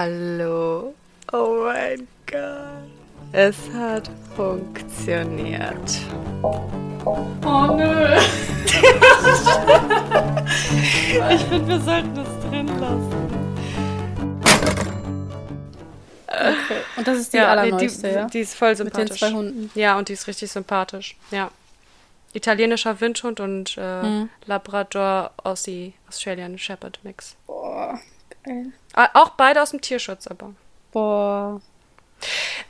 Hallo. Oh mein Gott. Es hat funktioniert. Oh nö. ich finde, wir sollten das drin lassen. Okay. Und das ist die ja, allerneueste, nee, die, ja? Die ist voll sympathisch. Mit den zwei Hunden. Ja, und die ist richtig sympathisch. Ja. Italienischer Windhund und äh, mhm. Labrador Aussie Australian Shepherd Mix. Boah, geil. Auch beide aus dem Tierschutz, aber. Boah.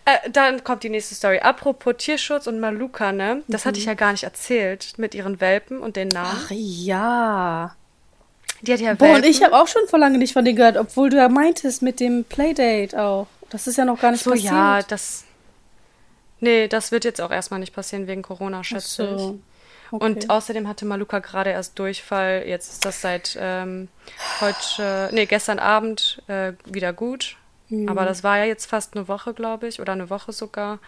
Äh, dann kommt die nächste Story. Apropos Tierschutz und Maluka, ne? Das mhm. hatte ich ja gar nicht erzählt mit ihren Welpen und den Namen. Ach ja. Die hat ja Boah, Welpen. und ich habe auch schon vor lange nicht von denen gehört, obwohl du ja meintest mit dem Playdate auch. Das ist ja noch gar nicht so, passiert. ja, das. Nee, das wird jetzt auch erstmal nicht passieren wegen Corona, schätze so. ich. Okay. Und außerdem hatte Maluka gerade erst Durchfall. Jetzt ist das seit ähm, heute, nee, gestern Abend äh, wieder gut. Mhm. Aber das war ja jetzt fast eine Woche, glaube ich, oder eine Woche sogar.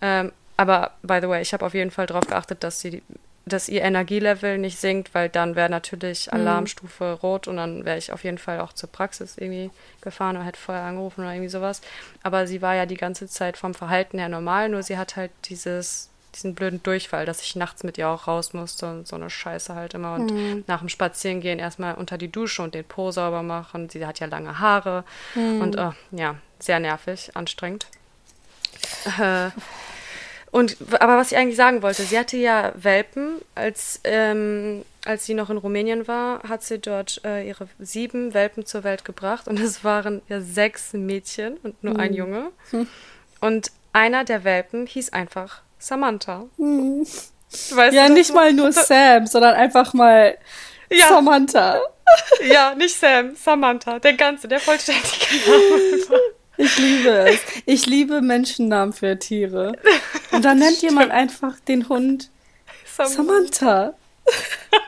Ähm, aber by the way, ich habe auf jeden Fall darauf geachtet, dass sie dass ihr Energielevel nicht sinkt, weil dann wäre natürlich mhm. Alarmstufe mhm. rot und dann wäre ich auf jeden Fall auch zur Praxis irgendwie gefahren oder hätte vorher angerufen oder irgendwie sowas. Aber sie war ja die ganze Zeit vom Verhalten her normal, nur sie hat halt dieses diesen blöden Durchfall, dass ich nachts mit ihr auch raus musste und so eine Scheiße halt immer. Und mhm. nach dem Spazierengehen erstmal unter die Dusche und den Po sauber machen. Sie hat ja lange Haare mhm. und oh, ja, sehr nervig, anstrengend. Äh, und aber was ich eigentlich sagen wollte, sie hatte ja Welpen, als, ähm, als sie noch in Rumänien war, hat sie dort äh, ihre sieben Welpen zur Welt gebracht und es waren ja sechs Mädchen und nur mhm. ein Junge. Und einer der Welpen hieß einfach Samantha. Hm. Weißt ja, nicht mal nur Sam, sondern einfach mal ja. Samantha. Ja, nicht Sam, Samantha. Der ganze, der vollständige Name. Ich liebe es. Ich liebe Menschennamen für Tiere. Und dann nennt jemand einfach den Hund Samantha. Samantha.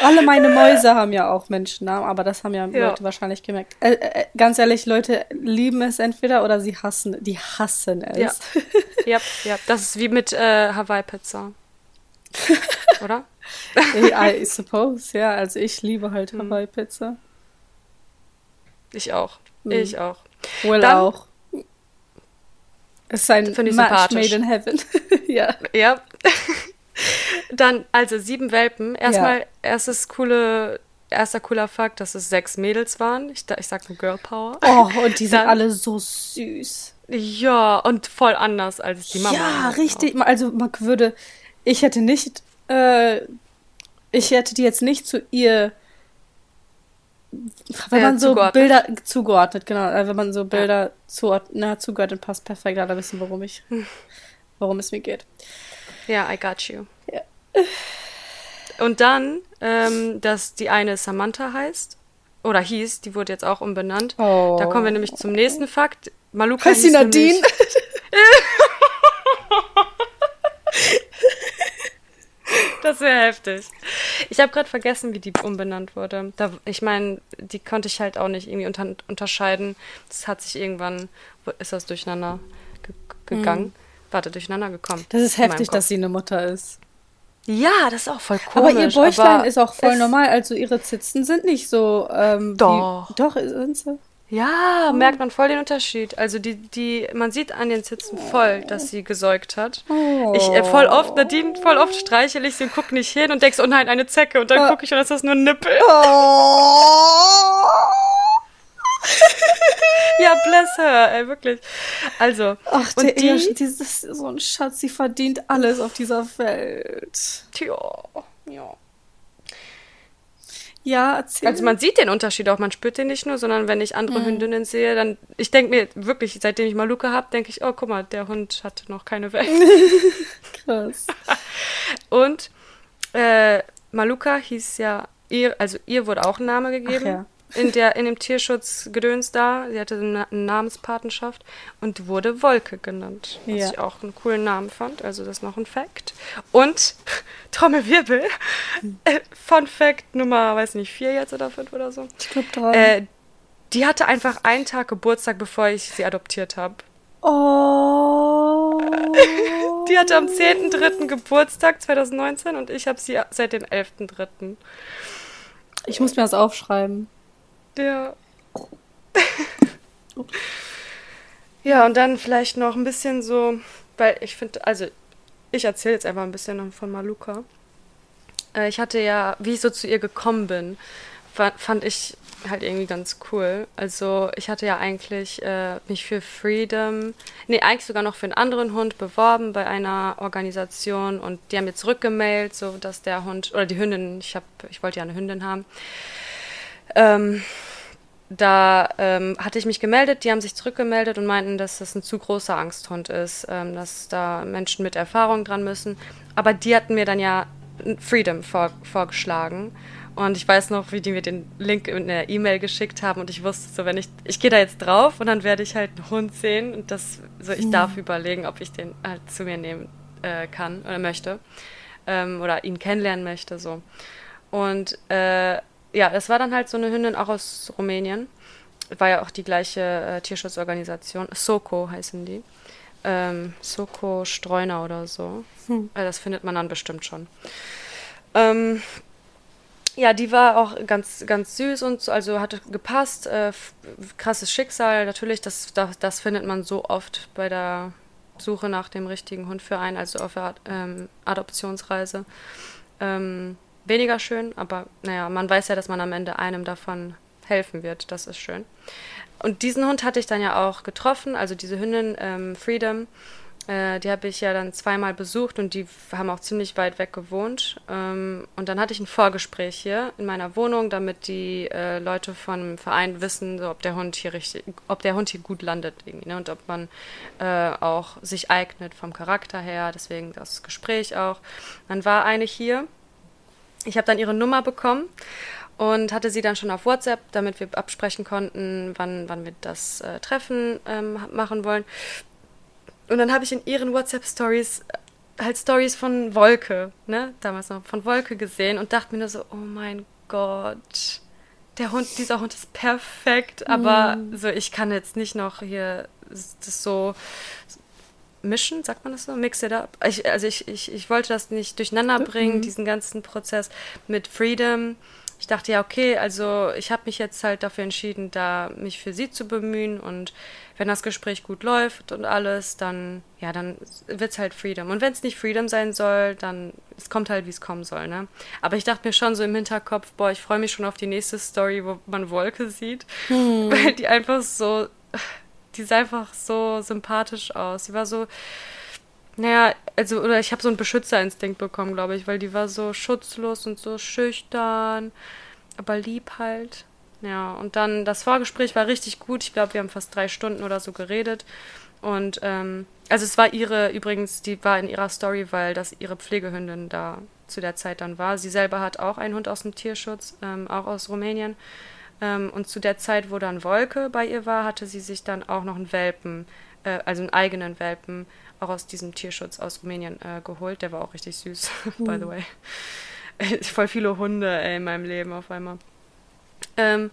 Alle meine Mäuse haben ja auch Menschennamen, aber das haben ja, ja. Leute wahrscheinlich gemerkt. Äh, äh, ganz ehrlich, Leute lieben es entweder oder sie hassen, die hassen es. Ja, ja, ja. das ist wie mit äh, Hawaii-Pizza. oder? I suppose, ja. Also ich liebe halt hm. Hawaii-Pizza. Ich auch. Hm. Ich auch. Will Dann, auch. Es ist ein Match made in heaven. ja. Ja. Dann, also sieben Welpen. Erstmal, ja. erstes coole, erster cooler Fakt, dass es sechs Mädels waren. Ich, ich sag nur Girl Power. Oh, und die sind Dann, alle so süß. Ja, und voll anders als die Mama. Ja, richtig. Auch. Also man würde, ich hätte nicht, äh, ich hätte die jetzt nicht zu ihr wenn äh, man so zugeordnet. Bilder zugeordnet, genau, äh, wenn man so Bilder ja. zuordnet, na, zugeordnet passt perfekt, alle wissen, worum ich, worum es mir geht. Ja, I got you. Ja. Und dann, ähm, dass die eine Samantha heißt, oder hieß, die wurde jetzt auch umbenannt. Oh. Da kommen wir nämlich zum nächsten Fakt. Maluka heißt sie Nadine? das wäre heftig. Ich habe gerade vergessen, wie die umbenannt wurde. Da, ich meine, die konnte ich halt auch nicht irgendwie unter, unterscheiden. Das hat sich irgendwann, ist das durcheinander ge gegangen. Mhm. Warte, durcheinander gekommen. Das ist heftig, dass sie eine Mutter ist. Ja, das ist auch voll komisch. Aber ihr Bäuchlein ist auch voll normal. Also ihre Zitzen sind nicht so. Ähm, doch. Wie, doch, sind sie. Ja, oh. merkt man voll den Unterschied. Also die, die, man sieht an den Zitzen voll, dass sie gesäugt hat. Oh. Ich äh, voll oft, Nadine, voll oft streichel ich sie und guck nicht hin und denk so, oh nein, eine Zecke. Und dann oh. gucke ich und das ist nur ein Nippel. Oh. ja, bless her, ey, wirklich. Also, Ach, und die, Ehe, die ist so ein Schatz, sie verdient alles auf dieser Welt. Tja, ja. Ja, erzähl. Also man sieht den Unterschied auch, man spürt den nicht nur, sondern wenn ich andere mhm. Hündinnen sehe, dann, ich denke mir wirklich, seitdem ich Maluka habe, denke ich, oh, guck mal, der Hund hatte noch keine Welt. Krass. Und äh, Maluka hieß ja, ihr, also ihr wurde auch ein Name gegeben. Ach ja in, der, in dem Tierschutzgedöns da. Sie hatte eine Namenspatenschaft und wurde Wolke genannt. Was ja. ich auch einen coolen Namen fand. Also das ist noch ein Fact. Und Trommelwirbel. Äh, Fun Fact Nummer, weiß nicht, vier jetzt oder fünf oder so. Ich glaube drei. Äh, die hatte einfach einen Tag Geburtstag, bevor ich sie adoptiert habe. Oh. Die hatte am 10.3. Geburtstag 2019 und ich habe sie seit dem 11.3. Ich muss mir das aufschreiben. Ja. ja, und dann vielleicht noch ein bisschen so, weil ich finde, also ich erzähle jetzt einfach ein bisschen von Maluka. Äh, ich hatte ja, wie ich so zu ihr gekommen bin, fand ich halt irgendwie ganz cool. Also ich hatte ja eigentlich äh, mich für Freedom, nee, eigentlich sogar noch für einen anderen Hund beworben bei einer Organisation und die haben mir zurückgemailt, so dass der Hund, oder die Hündin, ich habe, ich wollte ja eine Hündin haben, ähm, da ähm, hatte ich mich gemeldet, die haben sich zurückgemeldet und meinten, dass das ein zu großer Angsthund ist, ähm, dass da Menschen mit Erfahrung dran müssen. Aber die hatten mir dann ja Freedom vor, vorgeschlagen. Und ich weiß noch, wie die mir den Link in der E-Mail geschickt haben und ich wusste so, wenn ich, ich gehe da jetzt drauf und dann werde ich halt einen Hund sehen und das, so ich hm. darf überlegen, ob ich den halt zu mir nehmen äh, kann oder möchte ähm, oder ihn kennenlernen möchte, so. Und äh, ja, das war dann halt so eine Hündin auch aus Rumänien. War ja auch die gleiche äh, Tierschutzorganisation. Soko heißen die. Ähm, Soko Streuner oder so. Hm. Äh, das findet man dann bestimmt schon. Ähm, ja, die war auch ganz, ganz süß und so, also hatte gepasst. Äh, krasses Schicksal, natürlich, das, das, das, findet man so oft bei der Suche nach dem richtigen Hund für einen, also auf der ähm, Adoptionsreise. Ähm, weniger schön, aber naja, man weiß ja, dass man am Ende einem davon helfen wird. Das ist schön. Und diesen Hund hatte ich dann ja auch getroffen, also diese Hündin ähm, Freedom. Äh, die habe ich ja dann zweimal besucht und die haben auch ziemlich weit weg gewohnt. Ähm, und dann hatte ich ein Vorgespräch hier in meiner Wohnung, damit die äh, Leute vom Verein wissen, so, ob der Hund hier richtig, ob der Hund hier gut landet irgendwie, ne? und ob man äh, auch sich eignet vom Charakter her. Deswegen das Gespräch auch. Dann war eine hier ich habe dann ihre Nummer bekommen und hatte sie dann schon auf WhatsApp, damit wir absprechen konnten, wann, wann wir das äh, Treffen ähm, machen wollen. Und dann habe ich in ihren WhatsApp-Stories äh, halt Stories von Wolke, ne, damals noch, von Wolke gesehen und dachte mir nur so, oh mein Gott, der Hund, dieser Hund ist perfekt, aber mm. so, ich kann jetzt nicht noch hier das so mischen, sagt man das so? Mix it up. Ich, also ich, ich, ich wollte das nicht durcheinander bringen, mhm. diesen ganzen Prozess mit Freedom. Ich dachte ja, okay, also ich habe mich jetzt halt dafür entschieden, da mich für sie zu bemühen und wenn das Gespräch gut läuft und alles, dann ja, dann wird's halt Freedom. Und wenn es nicht Freedom sein soll, dann es kommt halt, wie es kommen soll, ne? Aber ich dachte mir schon so im Hinterkopf, boah, ich freue mich schon auf die nächste Story, wo man Wolke sieht, hm. weil die einfach so die sah einfach so sympathisch aus. Sie war so, naja, also, oder ich habe so einen Beschützerinstinkt bekommen, glaube ich, weil die war so schutzlos und so schüchtern, aber lieb halt. Ja, und dann das Vorgespräch war richtig gut. Ich glaube, wir haben fast drei Stunden oder so geredet. Und, ähm, also es war ihre, übrigens, die war in ihrer Story, weil das ihre Pflegehündin da zu der Zeit dann war. Sie selber hat auch einen Hund aus dem Tierschutz, ähm, auch aus Rumänien. Ähm, und zu der Zeit, wo dann Wolke bei ihr war, hatte sie sich dann auch noch einen Welpen, äh, also einen eigenen Welpen, auch aus diesem Tierschutz aus Rumänien äh, geholt. Der war auch richtig süß, mhm. by the way. Voll viele Hunde ey, in meinem Leben auf einmal. Ähm,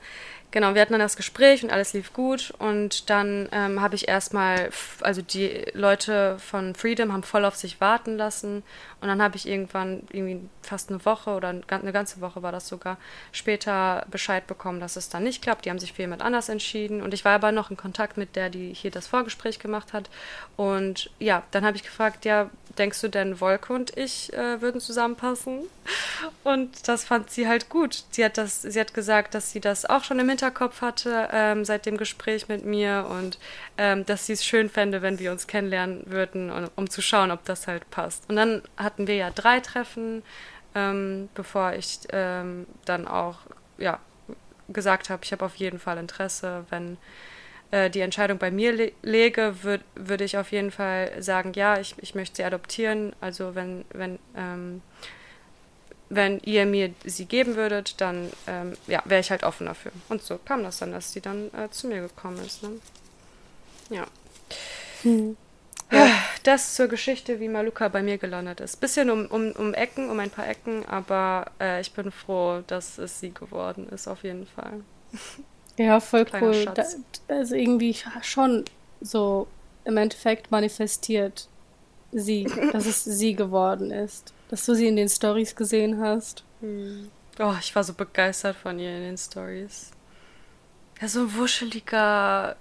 genau, wir hatten dann das Gespräch und alles lief gut. Und dann ähm, habe ich erstmal, also die Leute von Freedom haben voll auf sich warten lassen. Und dann habe ich irgendwann, irgendwie fast eine Woche oder eine ganze Woche war das sogar, später Bescheid bekommen, dass es dann nicht klappt. Die haben sich für jemand anders entschieden. Und ich war aber noch in Kontakt mit der, die hier das Vorgespräch gemacht hat. Und ja, dann habe ich gefragt, ja, denkst du denn, Wolke und ich äh, würden zusammenpassen? Und das fand sie halt gut. Sie hat das, sie hat gesagt, dass sie das auch schon im Hinterkopf hatte ähm, seit dem Gespräch mit mir und ähm, dass sie es schön fände, wenn wir uns kennenlernen würden, um, um zu schauen, ob das halt passt. Und dann hatten wir ja drei Treffen, ähm, bevor ich ähm, dann auch ja, gesagt habe, ich habe auf jeden Fall Interesse, wenn äh, die Entscheidung bei mir le lege, würde würd ich auf jeden Fall sagen, ja, ich, ich möchte sie adoptieren. Also wenn, wenn, ähm, wenn ihr mir sie geben würdet, dann ähm, ja, wäre ich halt offen dafür. Und so kam das dann, dass sie dann äh, zu mir gekommen ist. Ne? Ja. Hm. Ja. Das zur Geschichte, wie Maluka bei mir gelandet ist. Bisschen um, um, um Ecken, um ein paar Ecken, aber äh, ich bin froh, dass es sie geworden ist, auf jeden Fall. Ja, voll Kleiner cool. Da, also irgendwie schon so im Endeffekt manifestiert sie, dass es sie geworden ist. Dass du sie in den Stories gesehen hast. Hm. Oh, ich war so begeistert von ihr in den Stories. Ja, so ein wuscheliger,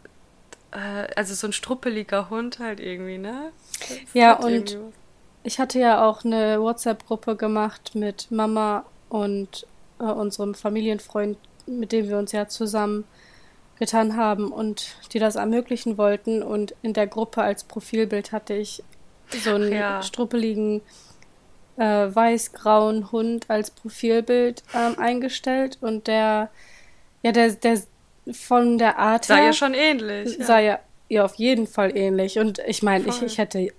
äh, also so ein struppeliger Hund halt irgendwie, ne? ja, und ich hatte ja auch eine WhatsApp-Gruppe gemacht mit Mama und äh, unserem Familienfreund, mit dem wir uns ja zusammen getan haben und die das ermöglichen wollten. Und in der Gruppe als Profilbild hatte ich so einen ja. struppeligen äh, weiß-grauen Hund als Profilbild ähm, eingestellt und der, ja, der, der von der Art sah her. Sah ja schon ähnlich. Sah ja, ja auf jeden Fall ähnlich. Und ich meine, ich, ich hätte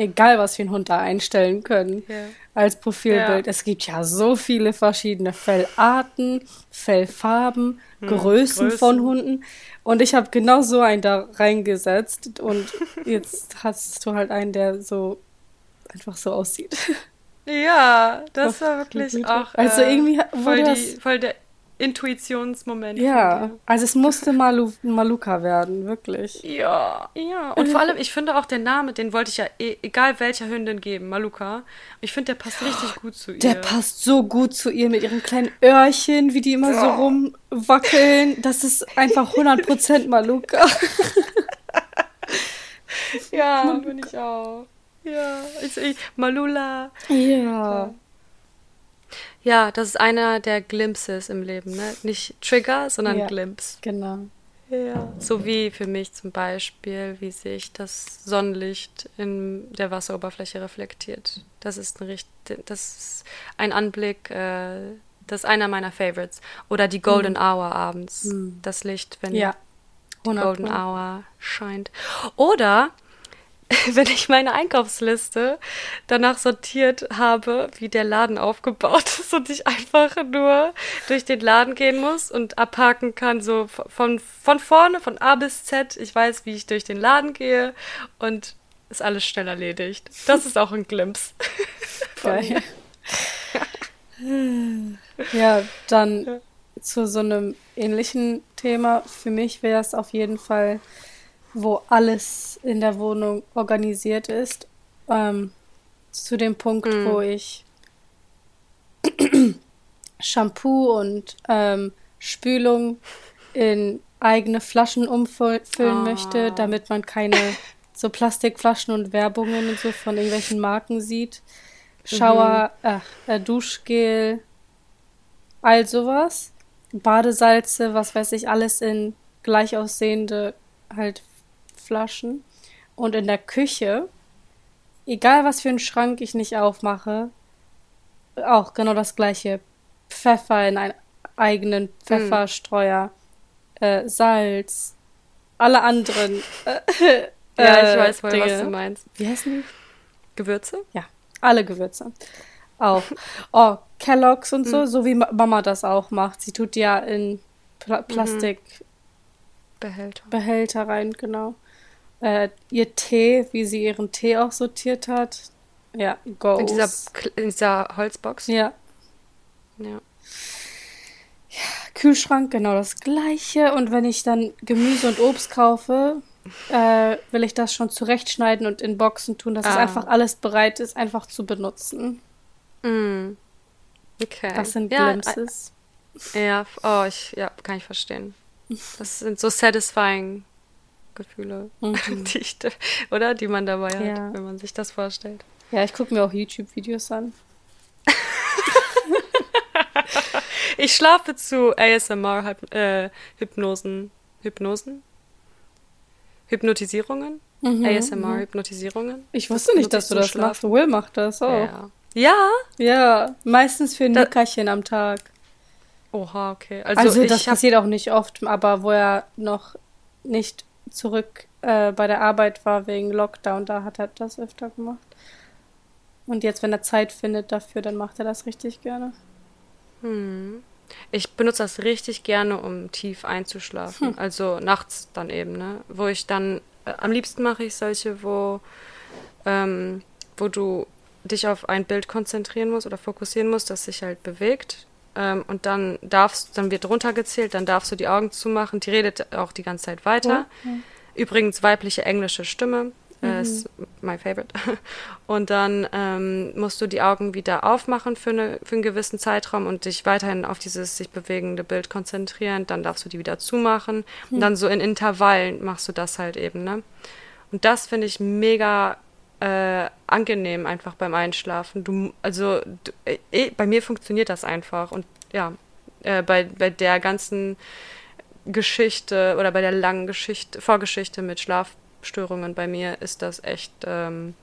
egal was für einen Hund da einstellen können ja. als Profilbild. Ja. Es gibt ja so viele verschiedene Fellarten, Fellfarben, hm, Größen, Größen, von Hunden. Und ich habe genau so einen da reingesetzt und jetzt hast du halt einen, der so einfach so aussieht. Ja, das war wirklich auch. Also äh, irgendwie voll, die, voll der Intuitionsmoment. Ja, also es musste Malu Maluka werden, wirklich. Ja, ja. Und vor allem, ich finde auch den Namen, den wollte ich ja e egal welcher Hündin geben, Maluka. Ich finde, der passt richtig gut zu ihr. Der passt so gut zu ihr mit ihren kleinen Öhrchen, wie die immer so rumwackeln. Das ist einfach 100% Maluka. ja, bin ich auch. Ja, ich, ich, Malula. Ja. ja. Ja, das ist einer der Glimpses im Leben, ne? Nicht Trigger, sondern ja, Glimpse. Genau. Ja. So wie für mich zum Beispiel, wie sich das Sonnenlicht in der Wasseroberfläche reflektiert. Das ist ein, richtig, das ist ein Anblick, äh, das ist einer meiner Favorites. Oder die Golden mhm. Hour abends. Mhm. Das Licht, wenn ja. die Golden Hour scheint. Oder wenn ich meine Einkaufsliste danach sortiert habe, wie der Laden aufgebaut ist und ich einfach nur durch den Laden gehen muss und abhaken kann, so von, von vorne, von A bis Z. Ich weiß, wie ich durch den Laden gehe und ist alles schnell erledigt. Das ist auch ein Glimpse. Geil. ja, dann zu so einem ähnlichen Thema. Für mich wäre es auf jeden Fall wo alles in der Wohnung organisiert ist. Ähm, zu dem Punkt, mm. wo ich Shampoo und ähm, Spülung in eigene Flaschen umfüllen oh. möchte, damit man keine so Plastikflaschen und Werbungen und so von irgendwelchen Marken sieht. Schauer, mhm. äh, Duschgel, all sowas. Badesalze, was weiß ich, alles in gleich aussehende halt Flaschen. Und in der Küche, egal was für einen Schrank ich nicht aufmache, auch genau das gleiche. Pfeffer in einen eigenen Pfefferstreuer, mm. äh, Salz, alle anderen. Äh, ja, ich weiß wohl, Dinge. was du meinst. Wie heißen die? Gewürze? Ja, alle Gewürze. Auch. Oh, Kelloggs und so, mm. so wie Mama das auch macht. Sie tut ja in Pla Plastik. Mhm. Behälter rein, genau äh, ihr Tee, wie sie ihren Tee auch sortiert hat. Ja, goes. In dieser, in dieser Holzbox? Ja. Ja. Ja, Kühlschrank, genau das gleiche. Und wenn ich dann Gemüse und Obst kaufe, äh, will ich das schon zurechtschneiden und in Boxen tun, dass ah. es einfach alles bereit ist, einfach zu benutzen. Mm. Okay. Das sind ja, Glimpses. Ja, oh, ich, ja, kann ich verstehen. Das sind so satisfying Gefühle, mhm. die ich, oder? Die man dabei hat, ja. wenn man sich das vorstellt. Ja, ich gucke mir auch YouTube-Videos an. ich schlafe zu ASMR-Hypnosen. Äh, Hypnosen? Hypnotisierungen? Mhm, ASMR-Hypnotisierungen? Mhm. Ich wusste nicht, dass du das schlafen. machst. Will macht das auch. Ja. Ja? Ja, meistens für ein da Nickerchen am Tag. Oha, okay. Also, also das passiert auch nicht oft, aber wo er noch nicht zurück äh, bei der Arbeit war wegen Lockdown, da hat er das öfter gemacht. Und jetzt, wenn er Zeit findet dafür, dann macht er das richtig gerne. Hm. Ich benutze das richtig gerne, um tief einzuschlafen. Hm. Also nachts dann eben, ne? Wo ich dann, äh, am liebsten mache ich solche, wo, ähm, wo du dich auf ein Bild konzentrieren musst oder fokussieren musst, das sich halt bewegt. Ähm, und dann darfst, dann wird runtergezählt, dann darfst du die Augen zumachen. Die redet auch die ganze Zeit weiter. Mhm. Übrigens weibliche englische Stimme. Äh, mhm. ist my favorite. Und dann ähm, musst du die Augen wieder aufmachen für, eine, für einen gewissen Zeitraum und dich weiterhin auf dieses sich bewegende Bild konzentrieren. Dann darfst du die wieder zumachen. Mhm. Und dann so in Intervallen machst du das halt eben, ne? Und das finde ich mega äh, angenehm einfach beim Einschlafen. Du, also du, äh, bei mir funktioniert das einfach. Und ja, äh, bei, bei der ganzen Geschichte oder bei der langen Geschichte, Vorgeschichte mit Schlafstörungen bei mir ist das echt ähm,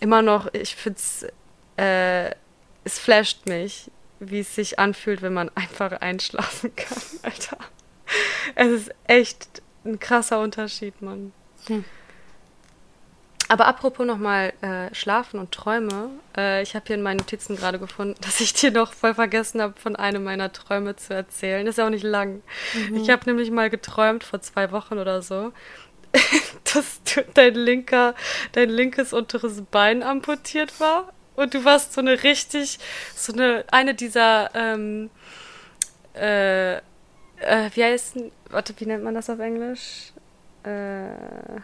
immer noch, ich finde es, äh, es flasht mich, wie es sich anfühlt, wenn man einfach einschlafen kann, Alter. Es ist echt ein krasser Unterschied, Mann. Hm. Aber apropos nochmal äh, Schlafen und Träume. Äh, ich habe hier in meinen Notizen gerade gefunden, dass ich dir noch voll vergessen habe, von einem meiner Träume zu erzählen. Das ist ja auch nicht lang. Mhm. Ich habe nämlich mal geträumt, vor zwei Wochen oder so, dass du, dein linker, dein linkes unteres Bein amputiert war. Und du warst so eine richtig, so eine, eine dieser, ähm, äh, äh, wie heißt, warte, wie nennt man das auf Englisch? Äh,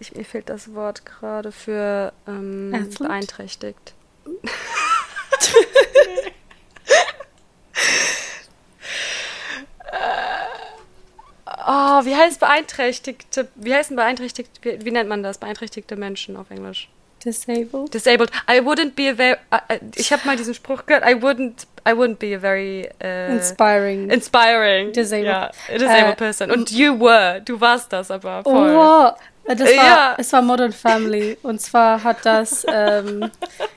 ich, mir fehlt das Wort gerade für ähm, beeinträchtigt. oh, wie heißt beeinträchtigte, wie heißen beeinträchtigte, wie, wie, nennt man das? Beeinträchtigte Menschen auf Englisch? Disabled. Disabled. I wouldn't be a very, uh, ich habe mal diesen Spruch gehört, I wouldn't, I wouldn't be a very uh, inspiring. Inspiring. Disabled. Yeah, a disabled uh, person. Und you were, du warst das aber voll. Oh, äh, das war, ja. Es war Modern Family. Und zwar hat das ähm,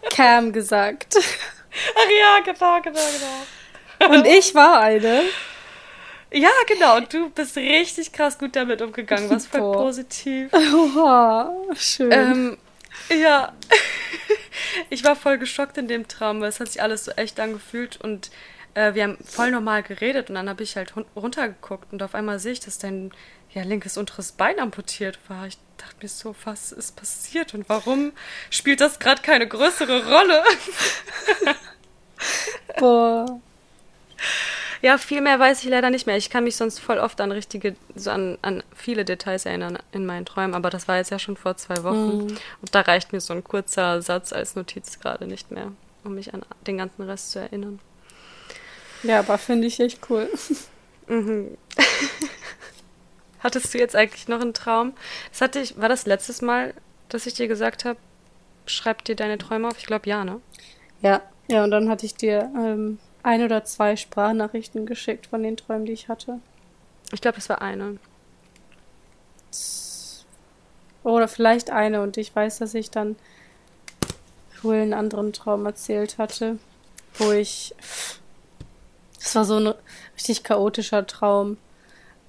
Cam gesagt. Ach ja, genau, genau, genau. Und ich war eine. Ja, genau. Und du bist richtig krass gut damit umgegangen. Was voll Boah. positiv. Oha, schön. Ähm, ja. ich war voll geschockt in dem Traum, weil es hat sich alles so echt angefühlt und äh, wir haben voll normal geredet und dann habe ich halt runtergeguckt und auf einmal sehe ich, dass dein ja, linkes unteres Bein amputiert war. Ich dachte mir so, was ist passiert und warum spielt das gerade keine größere Rolle? Boah. Ja, viel mehr weiß ich leider nicht mehr. Ich kann mich sonst voll oft an richtige, so an, an viele Details erinnern in meinen Träumen, aber das war jetzt ja schon vor zwei Wochen. Mhm. Und da reicht mir so ein kurzer Satz als Notiz gerade nicht mehr, um mich an den ganzen Rest zu erinnern. Ja, aber finde ich echt cool. Mhm. Hattest du jetzt eigentlich noch einen Traum? Das hatte ich, war das letztes Mal, dass ich dir gesagt habe, schreib dir deine Träume auf? Ich glaube ja, ne? Ja, ja, und dann hatte ich dir ähm, ein oder zwei Sprachnachrichten geschickt von den Träumen, die ich hatte. Ich glaube, es war eine. Oder vielleicht eine und ich weiß, dass ich dann wohl einen anderen Traum erzählt hatte, wo ich. Es war so ein richtig chaotischer Traum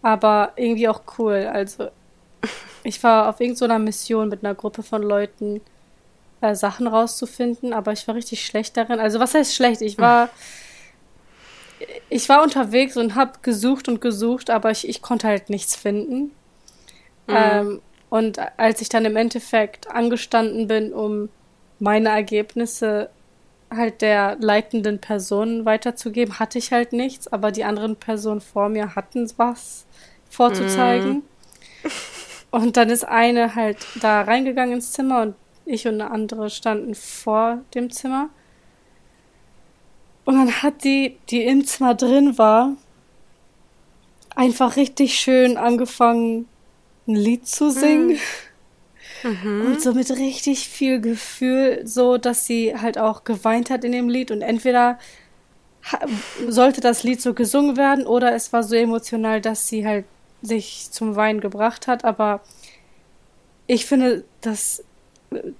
aber irgendwie auch cool. Also ich war auf irgendeiner Mission mit einer Gruppe von Leuten, äh, Sachen rauszufinden, aber ich war richtig schlecht darin. Also was heißt schlecht? Ich war ich war unterwegs und habe gesucht und gesucht, aber ich, ich konnte halt nichts finden. Mhm. Ähm, und als ich dann im Endeffekt angestanden bin, um meine Ergebnisse halt der leitenden Person weiterzugeben, hatte ich halt nichts, aber die anderen Personen vor mir hatten was vorzuzeigen. Mm. Und dann ist eine halt da reingegangen ins Zimmer und ich und eine andere standen vor dem Zimmer. Und dann hat die, die im Zimmer drin war, einfach richtig schön angefangen, ein Lied zu singen. Mhm. Und so mit richtig viel Gefühl, so dass sie halt auch geweint hat in dem Lied. Und entweder sollte das Lied so gesungen werden oder es war so emotional, dass sie halt sich zum Weinen gebracht hat, aber ich finde, dass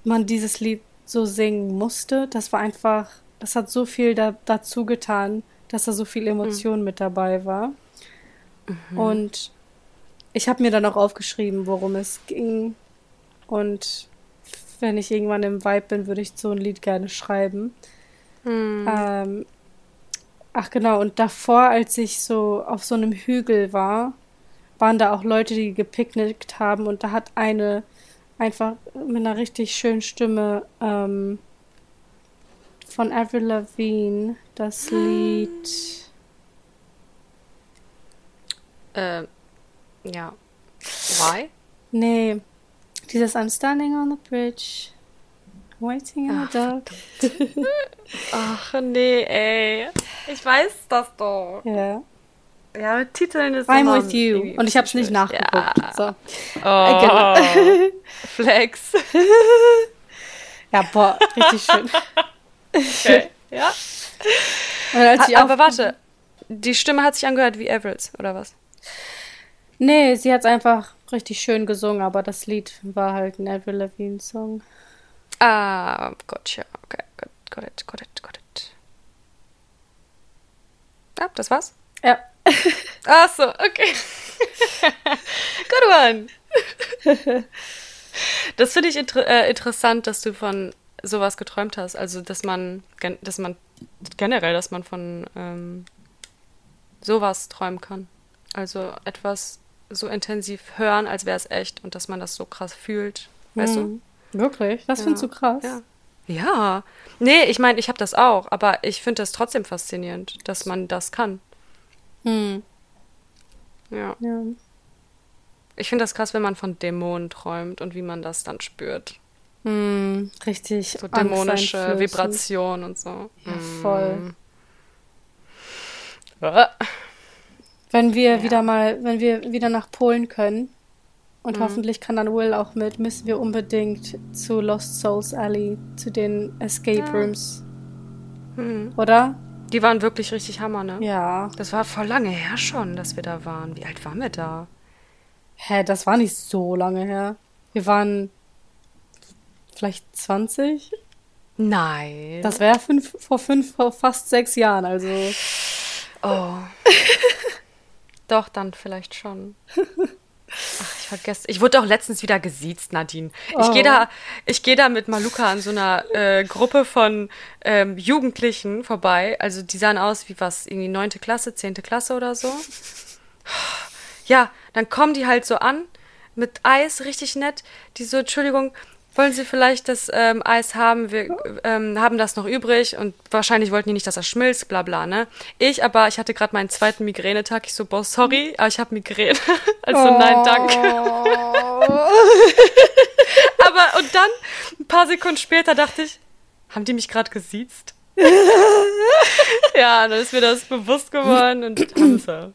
man dieses Lied so singen musste. Das war einfach, das hat so viel da, dazu getan, dass da so viel Emotion mhm. mit dabei war. Mhm. Und ich habe mir dann auch aufgeschrieben, worum es ging. Und wenn ich irgendwann im Vibe bin, würde ich so ein Lied gerne schreiben. Mhm. Ähm, ach genau, und davor, als ich so auf so einem Hügel war, waren da auch Leute, die gepicknickt haben und da hat eine einfach mit einer richtig schönen Stimme ähm, von Avril Lavigne das Lied. Äh, ja. Why? Nee. Dieses I'm standing on the bridge. Waiting in the dark. Ach nee, ey. Ich weiß das doch. Ja. Ja, mit Titeln ist I'm with you. Und ich habe es nicht nachgeguckt. Ja. So. Oh, genau. Flex. ja, boah, richtig schön. Okay. Ja. Aber warte, die Stimme hat sich angehört wie Avrils, oder was? Nee, sie hat es einfach richtig schön gesungen, aber das Lied war halt ein Avril Lavigne Song. Ah, gotcha. Okay, got, got it, got it, got it. Ja, das war's? Ja. Ach so, okay. Good one. Das finde ich inter äh, interessant, dass du von sowas geträumt hast. Also, dass man, dass man generell, dass man von ähm, sowas träumen kann. Also etwas so intensiv hören, als wäre es echt und dass man das so krass fühlt. Weißt hm. du? Wirklich? Das ja. findest du krass? Ja. Ja. Nee, ich meine, ich habe das auch, aber ich finde das trotzdem faszinierend, dass man das kann. Hm. Ja. ja. Ich finde das krass, wenn man von Dämonen träumt und wie man das dann spürt. Mm, richtig. So dämonische Vibration und so. Ja, mm. voll. Ah. Wenn wir ja. wieder mal, wenn wir wieder nach Polen können und mhm. hoffentlich kann dann Will auch mit, müssen wir unbedingt zu Lost Souls Alley, zu den Escape ja. Rooms. Mhm. Oder? Die waren wirklich richtig Hammer, ne? Ja. Das war voll lange her schon, dass wir da waren. Wie alt waren wir da? Hä, das war nicht so lange her. Wir waren vielleicht 20? Nein. Das wäre fünf, vor fünf, vor fast sechs Jahren, also. Oh. Doch, dann vielleicht schon. Ach, ich vergesse. Ich wurde auch letztens wieder gesiezt, Nadine. Ich oh. gehe da, ich gehe da mit Maluka an so einer äh, Gruppe von ähm, Jugendlichen vorbei. Also die sahen aus wie was, irgendwie neunte Klasse, zehnte Klasse oder so. Ja, dann kommen die halt so an mit Eis, richtig nett. Die so, Entschuldigung, wollen Sie vielleicht das ähm, Eis haben? Wir ähm, haben das noch übrig und wahrscheinlich wollten die nicht, dass das schmilzt, bla bla, ne? Ich aber, ich hatte gerade meinen zweiten Migränetag. Ich so, boah, sorry, aber ich habe Migräne. also oh. nein, danke. aber, und dann, ein paar Sekunden später dachte ich, haben die mich gerade gesiezt? ja, dann ist mir das bewusst geworden und Hansa.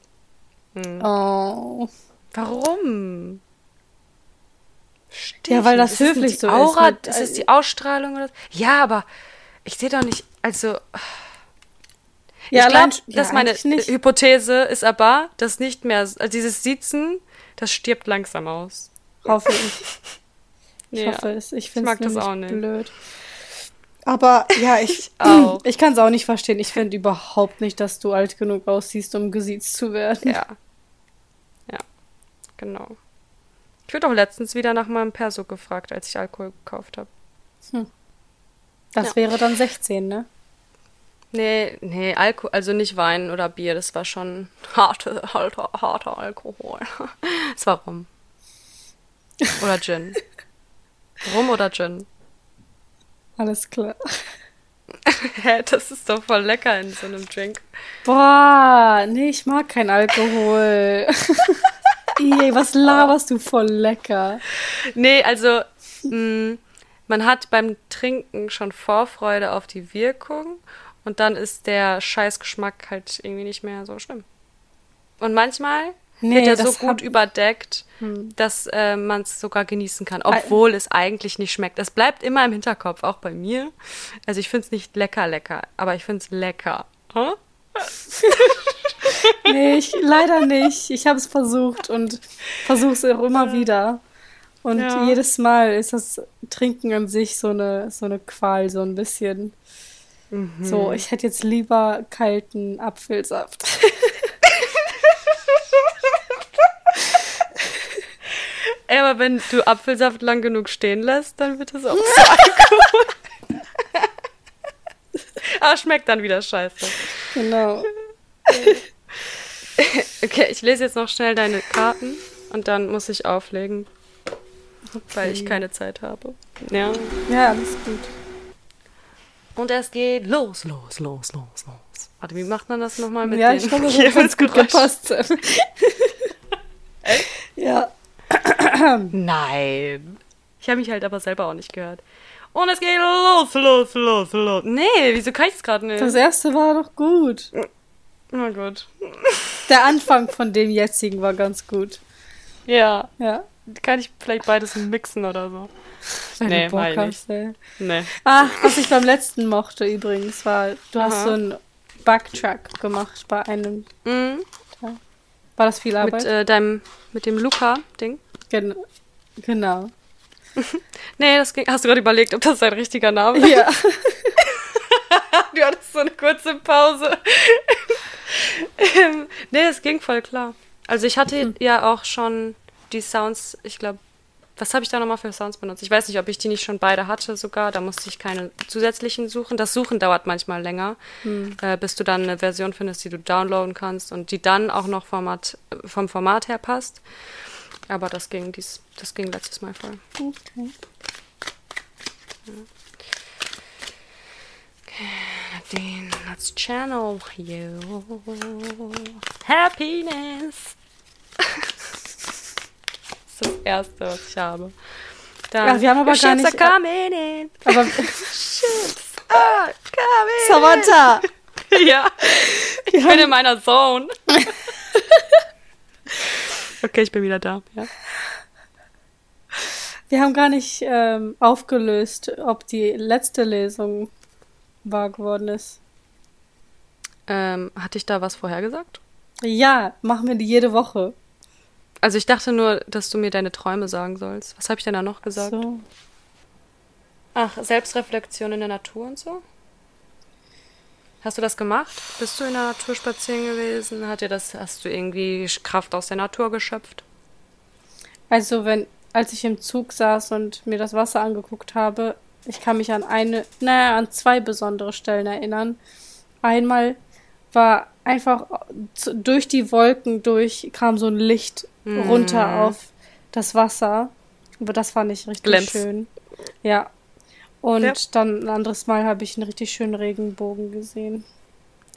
Hm. Oh. Warum? Ja, weil das, das höflich so Aura, ist. Ist es die Ausstrahlung oder so? Ja, aber ich sehe doch nicht, also. Ja, ich glaube, ja, dass meine Hypothese ist aber, dass nicht mehr, also dieses Siezen, das stirbt langsam aus. Hoffe ich. Ich ja. hoffe es. Ich finde es auch nicht blöd. Aber ja, ich, ich, ich kann es auch nicht verstehen. Ich finde überhaupt nicht, dass du alt genug aussiehst, um gesiezt zu werden. Ja. Ja, genau. Ich wurde auch letztens wieder nach meinem Perso gefragt, als ich Alkohol gekauft habe. Hm. Das ja. wäre dann 16, ne? Nee, nee, Alkohol, also nicht Wein oder Bier, das war schon harte, harter, harter Alkohol. Es war Rum. Oder Gin. Rum oder Gin? Alles klar. Hä, das ist doch voll lecker in so einem Drink. Boah, nee, ich mag kein Alkohol. Ey, was laberst du voll lecker? Nee, also mh, mm, man hat beim Trinken schon Vorfreude auf die Wirkung und dann ist der Scheißgeschmack halt irgendwie nicht mehr so schlimm. Und manchmal nee, wird er so gut überdeckt, hm. dass äh, man es sogar genießen kann, obwohl es eigentlich nicht schmeckt. Es bleibt immer im Hinterkopf, auch bei mir. Also ich finde es nicht lecker, lecker, aber ich finde es lecker. Huh? nee, ich, leider nicht. Ich habe es versucht und versuche es auch immer wieder. Und ja. jedes Mal ist das Trinken an sich so eine, so eine Qual, so ein bisschen. Mhm. So, ich hätte jetzt lieber kalten Apfelsaft. Ey, aber wenn du Apfelsaft lang genug stehen lässt, dann wird es auch zu Alkohol. aber schmeckt dann wieder scheiße. Genau. Okay, ich lese jetzt noch schnell deine Karten und dann muss ich auflegen. Okay. Weil ich keine Zeit habe. Ja. Ja, alles gut. Und es geht los, los, los, los, los. Warte, wie macht man das nochmal mit ja, den ich glaube, das hat gut gepasst. Ja. Nein. Ich habe mich halt aber selber auch nicht gehört. Und es geht los, los, los, los. Nee, wieso kann ich es gerade nicht? Das erste war doch gut. Na gut. Der Anfang von dem jetzigen war ganz gut. Ja. Ja. Kann ich vielleicht beides mixen oder so? Wenn Nee, du Bock hast, ey. Nee. Ah, was ich beim letzten mochte übrigens, war, du hast Aha. so einen Backtrack gemacht bei einem. Mhm. War das viel Arbeit? Mit äh, deinem, mit dem Luca-Ding. Gen genau. Nee, das ging, hast du gerade überlegt, ob das sein richtiger Name ist? Ja. Du hattest so eine kurze Pause. Ähm, nee, es ging voll klar. Also ich hatte ja auch schon die Sounds, ich glaube, was habe ich da nochmal für Sounds benutzt? Ich weiß nicht, ob ich die nicht schon beide hatte sogar. Da musste ich keine zusätzlichen suchen. Das Suchen dauert manchmal länger, äh, bis du dann eine Version findest, die du downloaden kannst und die dann auch noch Format, vom Format her passt. Aber das ging, dies, das ging letztes Mal voll. Okay. Nadine, let's channel you. Happiness. das ist das Erste, was ich habe. Dann, Ja, wir haben aber gar nicht- Are coming in. Aber Ships are coming Samantha! Ja, ich bin in meiner Zone. okay, ich bin wieder da. Ja. Wir haben gar nicht ähm, aufgelöst, ob die letzte Lesung wahr geworden ist. Ähm, hatte ich da was vorhergesagt? Ja, machen wir die jede Woche. Also ich dachte nur, dass du mir deine Träume sagen sollst. Was habe ich denn da noch gesagt? So. Ach, Selbstreflexion in der Natur und so? Hast du das gemacht? Bist du in der Natur spazieren gewesen? Hat dir das, hast du irgendwie Kraft aus der Natur geschöpft? Also wenn, als ich im Zug saß und mir das Wasser angeguckt habe, ich kann mich an eine, naja, an zwei besondere Stellen erinnern. Einmal war einfach durch die Wolken durch kam so ein Licht runter auf das Wasser. Aber das fand ich richtig Glanz. schön. Ja. Und Ja. dann ein anderes Mal habe ich einen richtig schönen Regenbogen gesehen.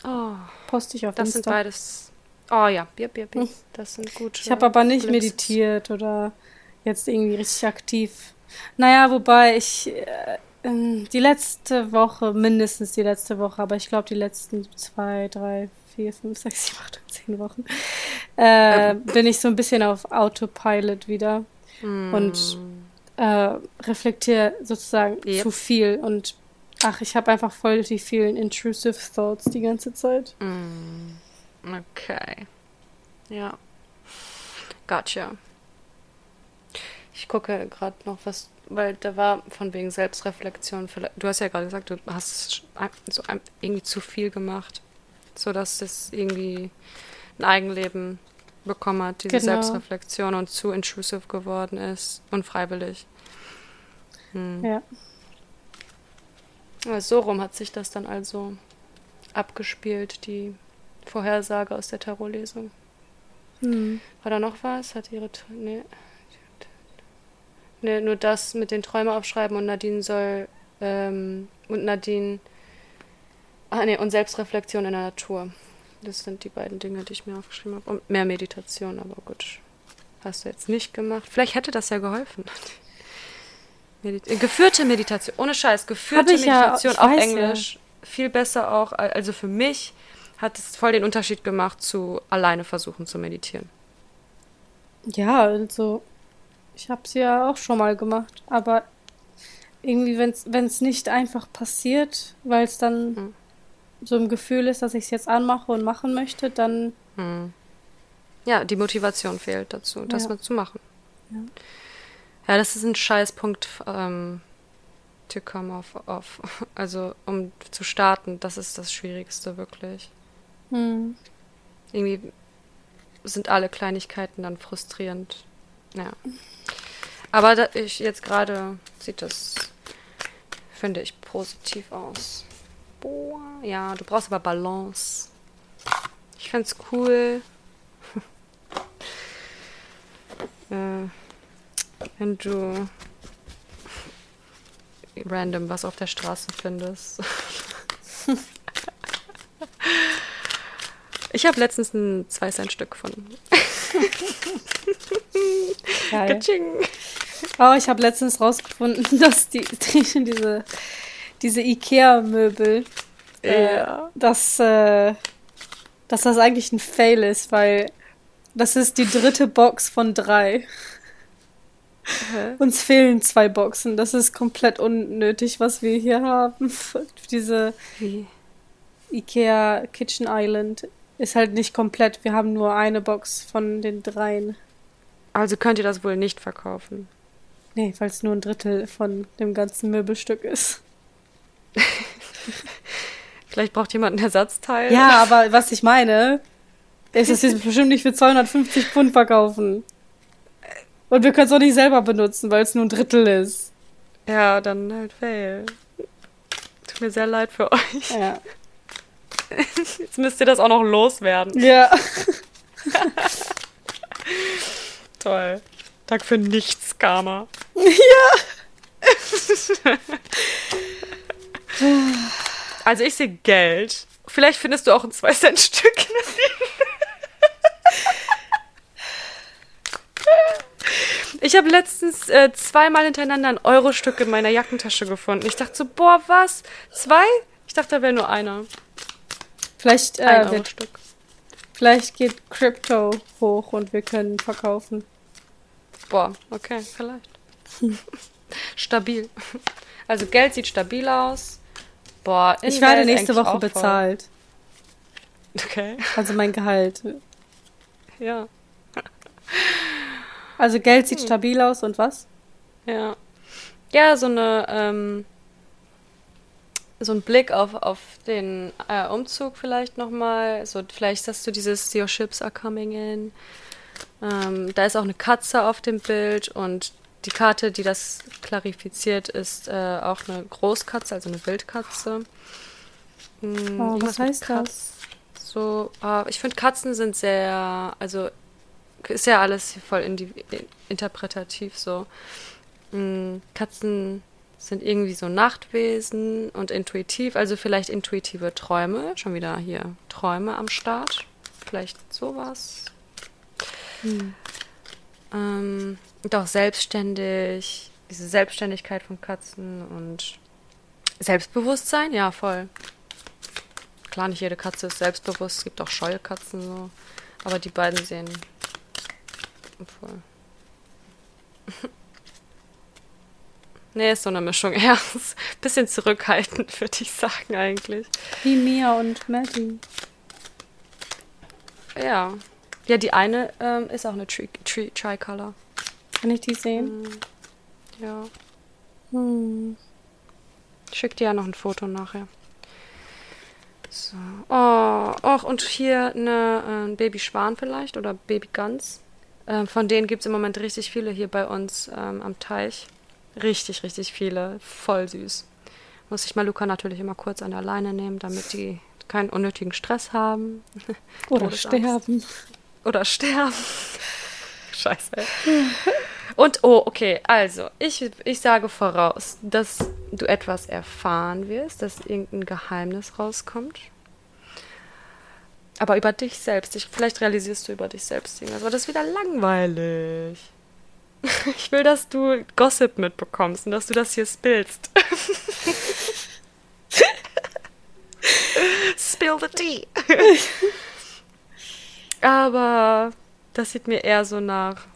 Oh, Poste ich auf das sind Insta. beides. Oh ja, bier, bier, bier. Das sind gut. Ich habe aber nicht Glimpses. meditiert oder jetzt irgendwie richtig aktiv. Naja, wobei ich äh, die letzte Woche, mindestens die letzte Woche, aber ich glaube die letzten zwei, drei, vier, fünf, sechs, sieben, acht, zehn Wochen, äh, bin ich so ein bisschen auf Autopilot wieder und äh, reflektiere sozusagen Yep. zu viel und ach, ich habe einfach voll die vielen intrusive Thoughts die ganze Zeit. Okay. Ja. Gotcha. Ich gucke gerade noch was, weil da war von wegen Selbstreflexion. Du hast ja gerade gesagt, du hast so irgendwie zu viel gemacht, so dass es irgendwie ein Eigenleben bekommen hat, diese Genau. Selbstreflexion und zu intrusive geworden ist, unfreiwillig. Hm. Ja. Ja, So rum hat sich das dann also abgespielt, die Vorhersage aus der Tarotlesung. Hm. War da noch was? Hat ihre. Nee. Nee, nur das mit den Träumen aufschreiben und Nadine soll. Ähm, und Nadine. Ah, nee, und Selbstreflexion in der Natur. Das sind die beiden Dinge, die ich mir aufgeschrieben habe. Und mehr Meditation, aber gut. Hast du jetzt nicht gemacht. Vielleicht hätte das ja geholfen. Medit äh, geführte Meditation. Ohne Scheiß. Geführte ja, Meditation ich auf weiß ja. Englisch. Viel besser auch. al- Also für mich hat es voll den Unterschied gemacht zu alleine versuchen zu meditieren. Ja, also ich habe es ja auch schon mal gemacht, aber irgendwie, wenn es nicht einfach passiert, weil es dann Mhm. so ein Gefühl ist, dass ich es jetzt anmache und machen möchte, dann Ja, die Motivation fehlt dazu, das Ja. mal zu machen. Ja. Ja, das ist ein Scheißpunkt, ähm, to come off, off. Also, um zu starten, das ist das Schwierigste, wirklich. hm, Irgendwie sind alle Kleinigkeiten dann frustrierend. Ja. Aber da, ich jetzt gerade sieht das, finde ich, positiv aus. Boah, ja, du brauchst aber Balance. Ich find's cool. äh, wenn du random was auf der Straße findest. Ich habe letztens ein 2-Cent-Stück gefunden. Oh, ich habe letztens rausgefunden, dass die, die diese, diese Ikea-Möbel, äh, ja. dass, äh, dass das eigentlich ein Fail ist, weil das ist die dritte Box von drei. Hä? Uns fehlen zwei Boxen. Das ist komplett unnötig, was wir hier haben. Diese? Ikea Kitchen Island ist halt nicht komplett. Wir haben nur eine Box von den dreien. Also könnt ihr das wohl nicht verkaufen? Nee, weil es nur ein Drittel von dem ganzen Möbelstück ist. Vielleicht braucht jemand ein Ersatzteil. Ja, aber was ich meine, ist, dass wir es bestimmt nicht für 250 Pfund verkaufen. Und wir können es auch nicht selber benutzen, weil es nur ein Drittel ist. Ja, dann halt fail. Tut mir sehr leid für euch. Ja. Jetzt müsst ihr das auch noch loswerden. Ja. Toll. Tag für nichts, Karma. Ja. also ich sehe Geld. Vielleicht findest du auch ein 2-Cent-Stück. Ich habe letztens äh, zweimal hintereinander ein Euro-Stück in meiner Jackentasche gefunden. Ich dachte so, boah, was? Zwei? Ich dachte, da wäre nur einer. Vielleicht, äh, ein wird, Stück. vielleicht geht Crypto hoch und wir können verkaufen. Boah, okay, vielleicht. stabil. Also Geld sieht stabil aus. Boah, ich werde nächste Woche bezahlt. Okay. Also mein Gehalt. Ja. Also Geld sieht hm. stabil aus und was? Ja. Ja, so eine, ähm, so ein Blick auf, auf den äh, Umzug vielleicht nochmal. So, vielleicht hast du dieses Your Ships are coming in. Ähm, da ist auch eine Katze auf dem Bild und die Karte, die das klarifiziert, ist äh, auch eine Großkatze, also eine Wildkatze. Mhm, oh, was heißt das? So, äh, ich finde Katzen sind sehr, also ist ja alles voll interpretativ so. Mhm, Katzen sind irgendwie so Nachtwesen und intuitiv, also vielleicht intuitive Träume, schon wieder hier Träume am Start, vielleicht sowas. Hm. Ähm, auch selbstständig, diese Selbstständigkeit von Katzen und Selbstbewusstsein, ja, voll. Klar, nicht jede Katze ist selbstbewusst, es gibt auch scheue Katzen so, aber die beiden sehen voll. nee, ist so eine Mischung. Ja, bisschen zurückhaltend, würde ich sagen, eigentlich. Wie Mia und Maddie. Ja. Ja, die eine ähm, ist auch eine Tri Tri Tricolor. Kann ich die sehen? Hm. Ja. Hm. Ich schick dir ja noch ein Foto nachher. So. Oh, och, und hier eine äh, Baby Schwan vielleicht oder Baby Gans. Ähm, von denen gibt es im Moment richtig viele hier bei uns ähm, am Teich. Richtig, richtig viele. Voll süß. Muss ich mal Luca natürlich immer kurz an der Leine nehmen, damit die keinen unnötigen Stress haben. Oder sterben. Oder sterben. Scheiße. Und, oh, okay, also, ich, ich sage voraus, dass du etwas erfahren wirst, dass irgendein Geheimnis rauskommt. Aber über dich selbst. Ich, vielleicht realisierst du über dich selbst irgendwas. Aber das ist wieder langweilig. Ich will, dass du Gossip mitbekommst und dass du das hier spillst. Spill the tea. aber das sieht mir eher so nach,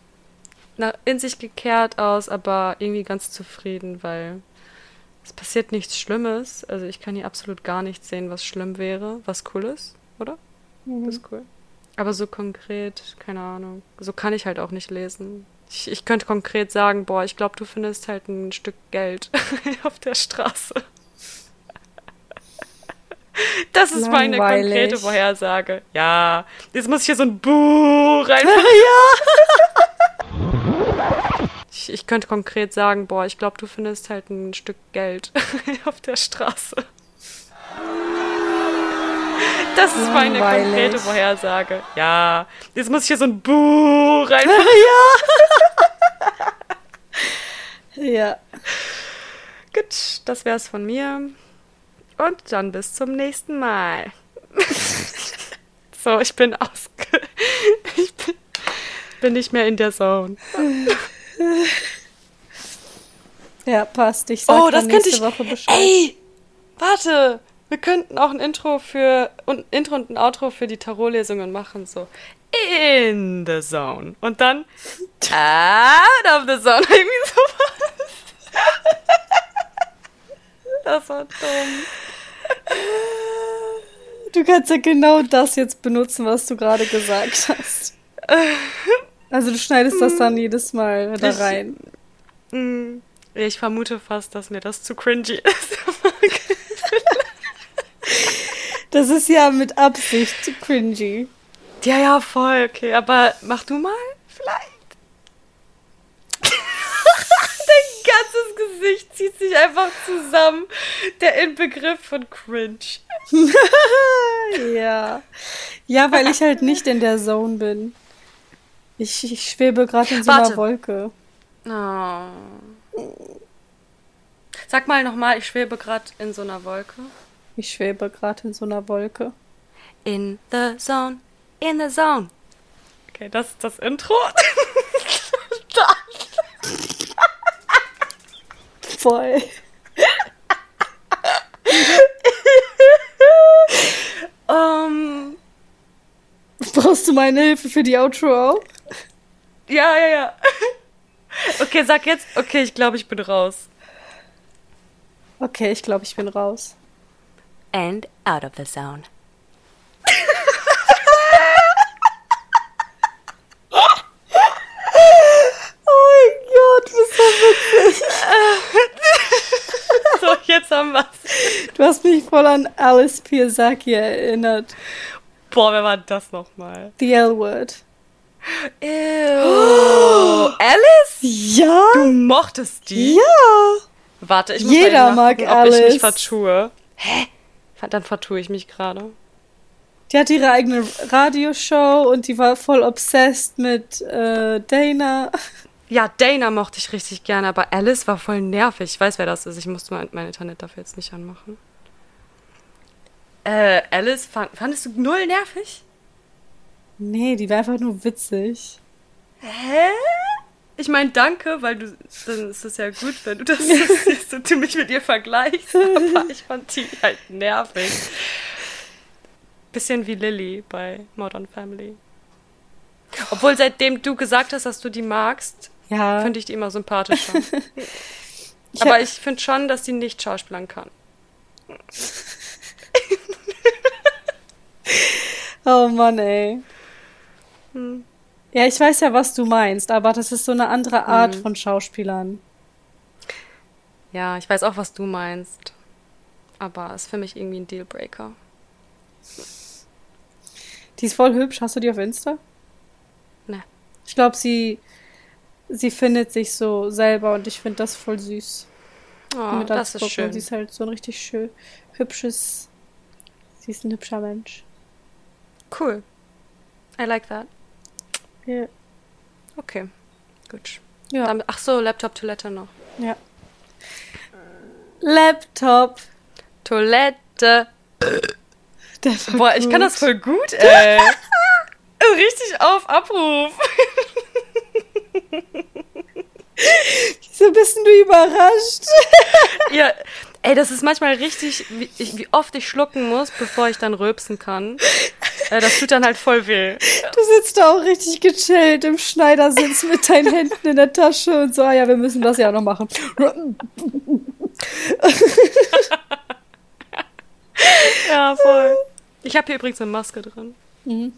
nach in sich gekehrt aus, aber irgendwie ganz zufrieden, weil es passiert nichts Schlimmes. Also ich kann hier absolut gar nichts sehen, was schlimm wäre, was cool ist, oder? Mhm. Das ist cool. Aber so konkret, keine Ahnung. So kann ich halt auch nicht lesen. Ich, ich könnte konkret sagen, boah, ich glaube, du findest halt ein Stück Geld auf der Straße. Das ist Langweilig. meine konkrete Vorhersage. Ja, jetzt muss ich hier so ein Buch rein. ja. Ich, ich könnte konkret sagen, boah, ich glaube, du findest halt ein Stück Geld auf der Straße. Das ist meine konkrete Vorhersage. Ja. Jetzt muss ich hier so ein Buch rein. ja. ja. Gut, das wär's von mir. Und dann bis zum nächsten Mal. so, ich bin ausge... Ich bin, bin nicht mehr in der Zone. Ja, passt. Ich sag oh, das nächste könnte ich, Woche Bescheid. Ey, warte. Wir könnten auch ein Intro für und Intro und ein Outro für die Tarotlesungen machen, so in the zone und dann out of the zone. Irgendwie sowas. Das war dumm. Du kannst ja genau das jetzt benutzen, was du gerade gesagt hast. Also du schneidest das dann jedes Mal da rein. Mm. Ich vermute fast, dass mir das zu cringy ist. Das ist ja mit Absicht cringy. Ja, ja, voll, okay. Aber mach du mal, vielleicht. Dein ganzes Gesicht zieht sich einfach zusammen. Der Inbegriff von cringe. ja. Ja, weil ich halt nicht in der Zone bin. Ich, ich schwebe gerade in so Warte. einer Wolke. Oh. Sag mal nochmal, ich schwebe gerade in so einer Wolke. Ich schwebe gerade in so einer Wolke. In the zone, in the zone. Okay, das ist das Intro. Voll. um, Brauchst du meine Hilfe für die Outro auch? Ja, ja, ja. Okay, sag jetzt, okay, ich glaube, ich bin raus. Okay, ich glaube, ich bin raus. And out of the zone. oh mein Gott, bist so witzig. so, jetzt haben wir's. Du hast mich voll an Alice Piasaki erinnert. Boah, wer war das nochmal? The L-Word. Ew. Oh, Alice? Ja. Du mochtest die? Ja. Warte, ich muss Jeder mag ob Alice. ich mich vertue. Hä? Dann vertue ich mich gerade. Die hat ihre eigene Radioshow und die war voll obsessed mit äh, Dana. Ja, Dana mochte ich richtig gerne, aber Alice war voll nervig. Ich weiß, wer das ist. Ich musste mein, mein Internet dafür jetzt nicht anmachen. Äh, Alice, fand, fandest du null nervig? Nee, die war einfach nur witzig. Hä? Ich meine, danke, weil du, dann ist es ja gut, wenn du das siehst und du mich mit ihr vergleichst. Aber ich fand die halt nervig. Bisschen wie Lily bei Modern Family. Obwohl, seitdem du gesagt hast, dass du die magst, ja. finde ich die immer sympathischer. Aber ich finde schon, dass sie nicht schauspielern kann. oh Mann, ey. Hm. Ja, ich weiß ja, was du meinst, aber das ist so eine andere Art hm. von Schauspielern. Ja, ich weiß auch, was du meinst. Aber ist für mich irgendwie ein Dealbreaker. Die ist voll hübsch. Hast du die auf Insta? Ne. Ich glaube, sie, sie findet sich so selber und ich finde das voll süß. Oh, das ist schön. Sie ist halt so ein richtig schön, hübsches. Sie ist ein hübscher Mensch. Cool. I like that. Ja. Okay, gut. Ja. Dann, ach so, Laptop, Toilette noch. Ja. Laptop. Toilette. Boah, gut. ich kann das voll gut, ey. Richtig auf Abruf. Wieso bist du überrascht? ja, ey, das ist manchmal richtig, wie, wie, oft ich schlucken muss, bevor ich dann rülpsen kann. Äh, das tut dann halt voll weh. Du sitzt da auch richtig gechillt im Schneidersitz mit deinen Händen in der Tasche und so, ah ja, wir müssen das ja noch machen. ja, voll. Ich habe hier übrigens eine Maske drin. Mhm.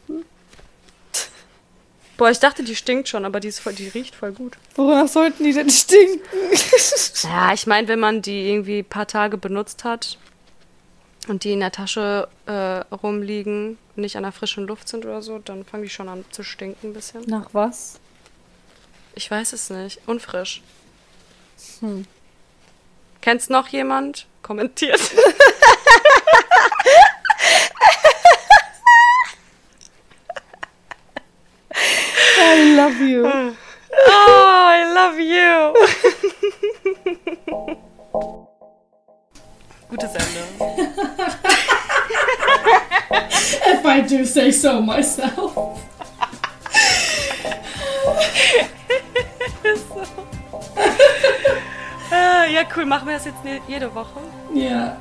Boah, ich dachte, die stinkt schon, aber die, ist voll, die riecht voll gut. Wonach sollten die denn stinken? ja, ich meine, wenn man die irgendwie ein paar Tage benutzt hat und die in der Tasche äh, rumliegen, nicht an der frischen Luft sind oder so, dann fangen die schon an zu stinken ein bisschen. Nach was? Ich weiß es nicht. Unfrisch. Hm. Kennst noch jemand? Kommentiert. I love you. Oh, I love you. Gutes Ende. If I do say so myself. ah, cool. Machen wir das jetzt jede Woche? Ja.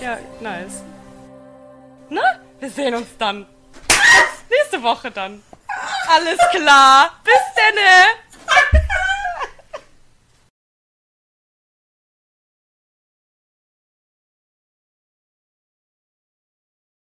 Ja, nice. Na, wir sehen uns dann. Nächste Woche dann. Alles klar. Bis denne.